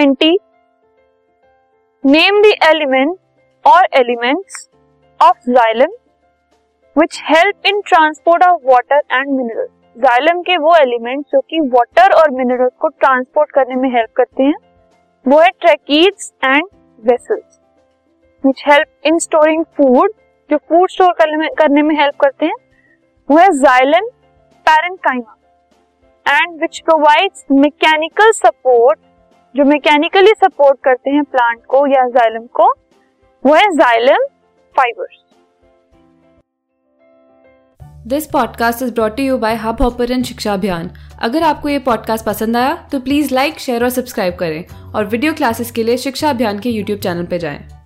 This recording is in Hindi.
ट्वेंटी नेम द एलिमेंट और elements of xylem which help in transport of water and mineral xylem के वो एलिमेंट जो कि वाटर और मिनरल को ट्रांसपोर्ट करने में हेल्प करते हैं, वो है tracheids and vessels which help in storing food जो फ़ूड स्टोर करने में हेल्प करते हैं, वो है xylem parenchyma and which provides mechanical support जो मैकेनिकली सपोर्ट करते हैं प्लांट को या जाइलम को, वो है xylem fibres this podcast is brought you by Hubhopper शिक्षा अभियान अगर आपको ये पॉडकास्ट पसंद आया तो प्लीज़ लाइक शेयर और सब्सक्राइब करें और वीडियो क्लासेस के लिए शिक्षा अभियान के यूट्यूब चैनल पर जाएँ।